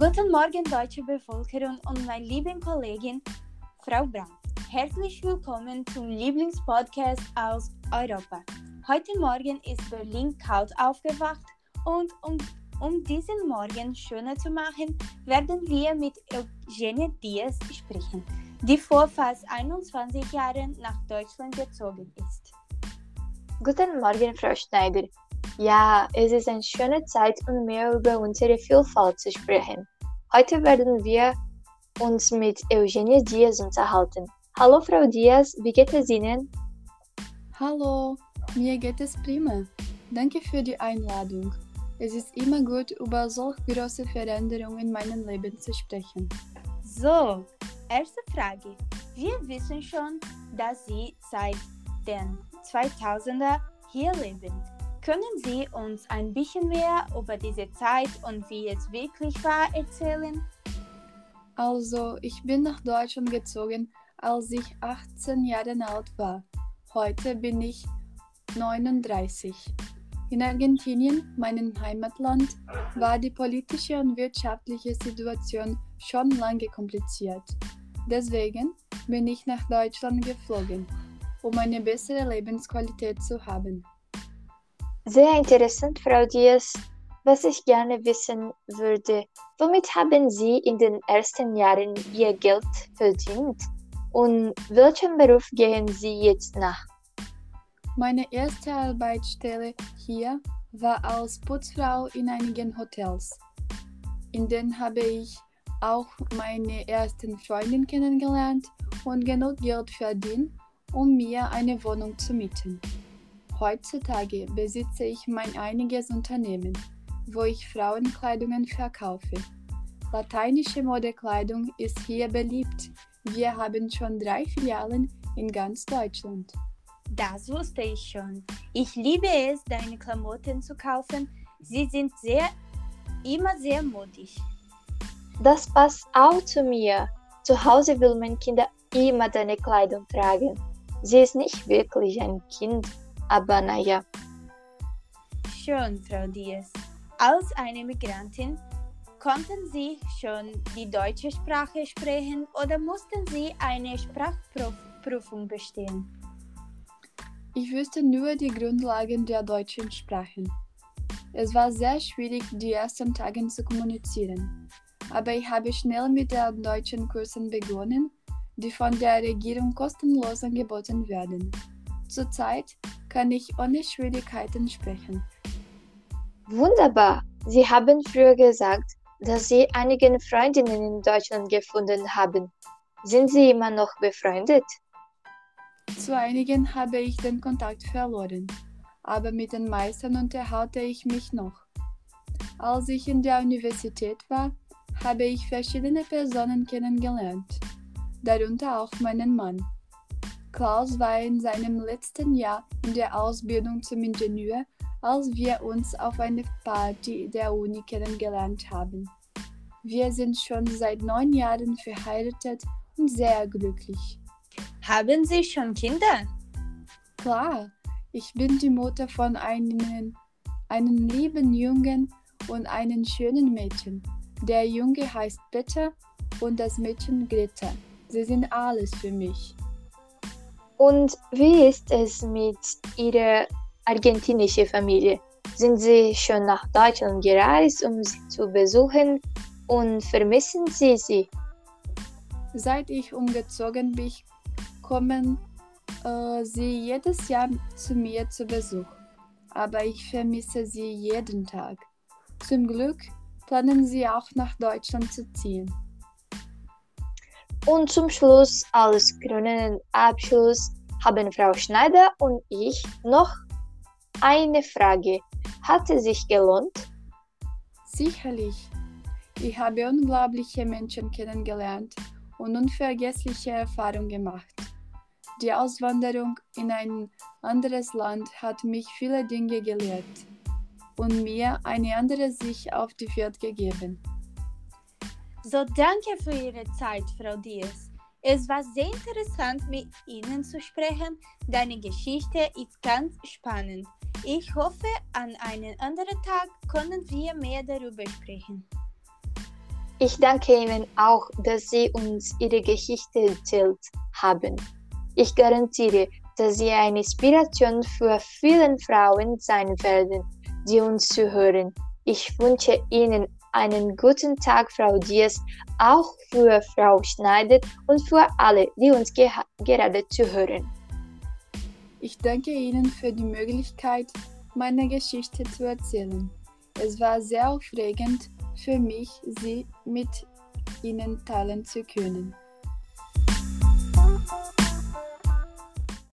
Guten Morgen, deutsche Bevölkerung und meine liebe Kollegin Frau Brandt. Herzlich willkommen zum Lieblingspodcast aus Europa. Heute Morgen ist Berlin kalt aufgewacht und um, um diesen Morgen schöner zu machen, werden wir mit Eugenie Diaz sprechen, die vor fast 21 Jahren nach Deutschland gezogen ist. Guten Morgen, Frau Schneider. Ja, es ist eine schöne Zeit, um mehr über unsere Vielfalt zu sprechen. Heute werden wir uns mit Eugenie Diaz unterhalten. Hallo, Frau Diaz, wie geht es Ihnen? Hallo, mir geht es prima. Danke für die Einladung. Es ist immer gut, über solch große Veränderungen in meinem Leben zu sprechen. So, erste Frage. Wir wissen schon, dass Sie seit den 2000er hier leben. Können Sie uns ein bisschen mehr über diese Zeit und wie es wirklich war erzählen? Also, ich bin nach Deutschland gezogen, als ich 18 Jahre alt war. Heute bin ich 39. In Argentinien, meinem Heimatland, war die politische und wirtschaftliche Situation schon lange kompliziert. Deswegen bin ich nach Deutschland geflogen, um eine bessere Lebensqualität zu haben. Sehr interessant, Frau Diaz. Was ich gerne wissen würde, womit haben Sie in den ersten Jahren Ihr Geld verdient? Und welchem Beruf gehen Sie jetzt nach? Meine erste Arbeitsstelle hier war als Putzfrau in einigen Hotels. In denen habe ich auch meine ersten Freundin kennengelernt und genug Geld verdient, um mir eine Wohnung zu mieten. Heutzutage besitze ich mein einiges Unternehmen, wo ich Frauenkleidungen verkaufe. Lateinische Modekleidung ist hier beliebt. Wir haben schon drei Filialen in ganz Deutschland. Das wusste ich schon. Ich liebe es, deine Klamotten zu kaufen. Sie sind sehr, immer sehr mutig. Das passt auch zu mir. Zu Hause will mein Kind immer deine Kleidung tragen. Sie ist nicht wirklich ein Kind, aber naja. Schön, Frau Diaz. Als eine Migrantin konnten Sie schon die deutsche Sprache sprechen oder mussten Sie eine Sprachprüfung bestehen? Ich wusste nur die Grundlagen der deutschen Sprache. Es war sehr schwierig, die ersten Tage zu kommunizieren, aber ich habe schnell mit den deutschen Kursen begonnen, die von der Regierung kostenlos angeboten werden. Zurzeit kann ich ohne Schwierigkeiten sprechen. Wunderbar! Sie haben früher gesagt, dass Sie einige Freundinnen in Deutschland gefunden haben. Sind Sie immer noch befreundet? Zu einigen habe ich den Kontakt verloren, aber mit den meisten unterhalte ich mich noch. Als ich in der Universität war, habe ich verschiedene Personen kennengelernt, darunter auch meinen Mann. Klaus war in seinem letzten Jahr in der Ausbildung zum Ingenieur, als wir uns auf einer Party der Uni kennengelernt haben. Wir sind schon seit neun Jahren verheiratet und sehr glücklich. Haben Sie schon Kinder? Klar, ich bin die Mutter von einem, einem lieben Jungen und einem schönen Mädchen. Der Junge heißt Peter und das Mädchen Greta. Sie sind alles für mich. Und wie ist es mit Ihrer argentinischen Familie? Sind Sie schon nach Deutschland gereist, um sie zu besuchen und vermissen Sie sie? Seit ich umgezogen bin, kommen äh, sie jedes Jahr zu mir zu Besuch. Aber ich vermisse sie jeden Tag. Zum Glück planen sie auch nach Deutschland zu ziehen. Und zum Schluss, als krönenden Abschluss, haben Frau Schneider und ich noch eine Frage. Hat es sich gelohnt? Sicherlich. Ich habe unglaubliche Menschen kennengelernt und unvergessliche Erfahrungen gemacht. Die Auswanderung in ein anderes Land hat mich viele Dinge gelehrt und mir eine andere Sicht auf die Welt gegeben. So, danke für Ihre Zeit, Frau Diaz. Es war sehr interessant, mit Ihnen zu sprechen. Deine Geschichte ist ganz spannend. Ich hoffe, an einem anderen Tag können wir mehr darüber sprechen. Ich danke Ihnen auch, dass Sie uns Ihre Geschichte erzählt haben. Ich garantiere, dass Sie eine Inspiration für viele Frauen sein werden, die uns zuhören. Ich wünsche Ihnen einen guten Tag, Frau Diaz, auch für Frau Schneider und für alle, die uns ge gerade zuhören. Ich danke Ihnen für die Möglichkeit, meine Geschichte zu erzählen. Es war sehr aufregend für mich, sie mit Ihnen teilen zu können.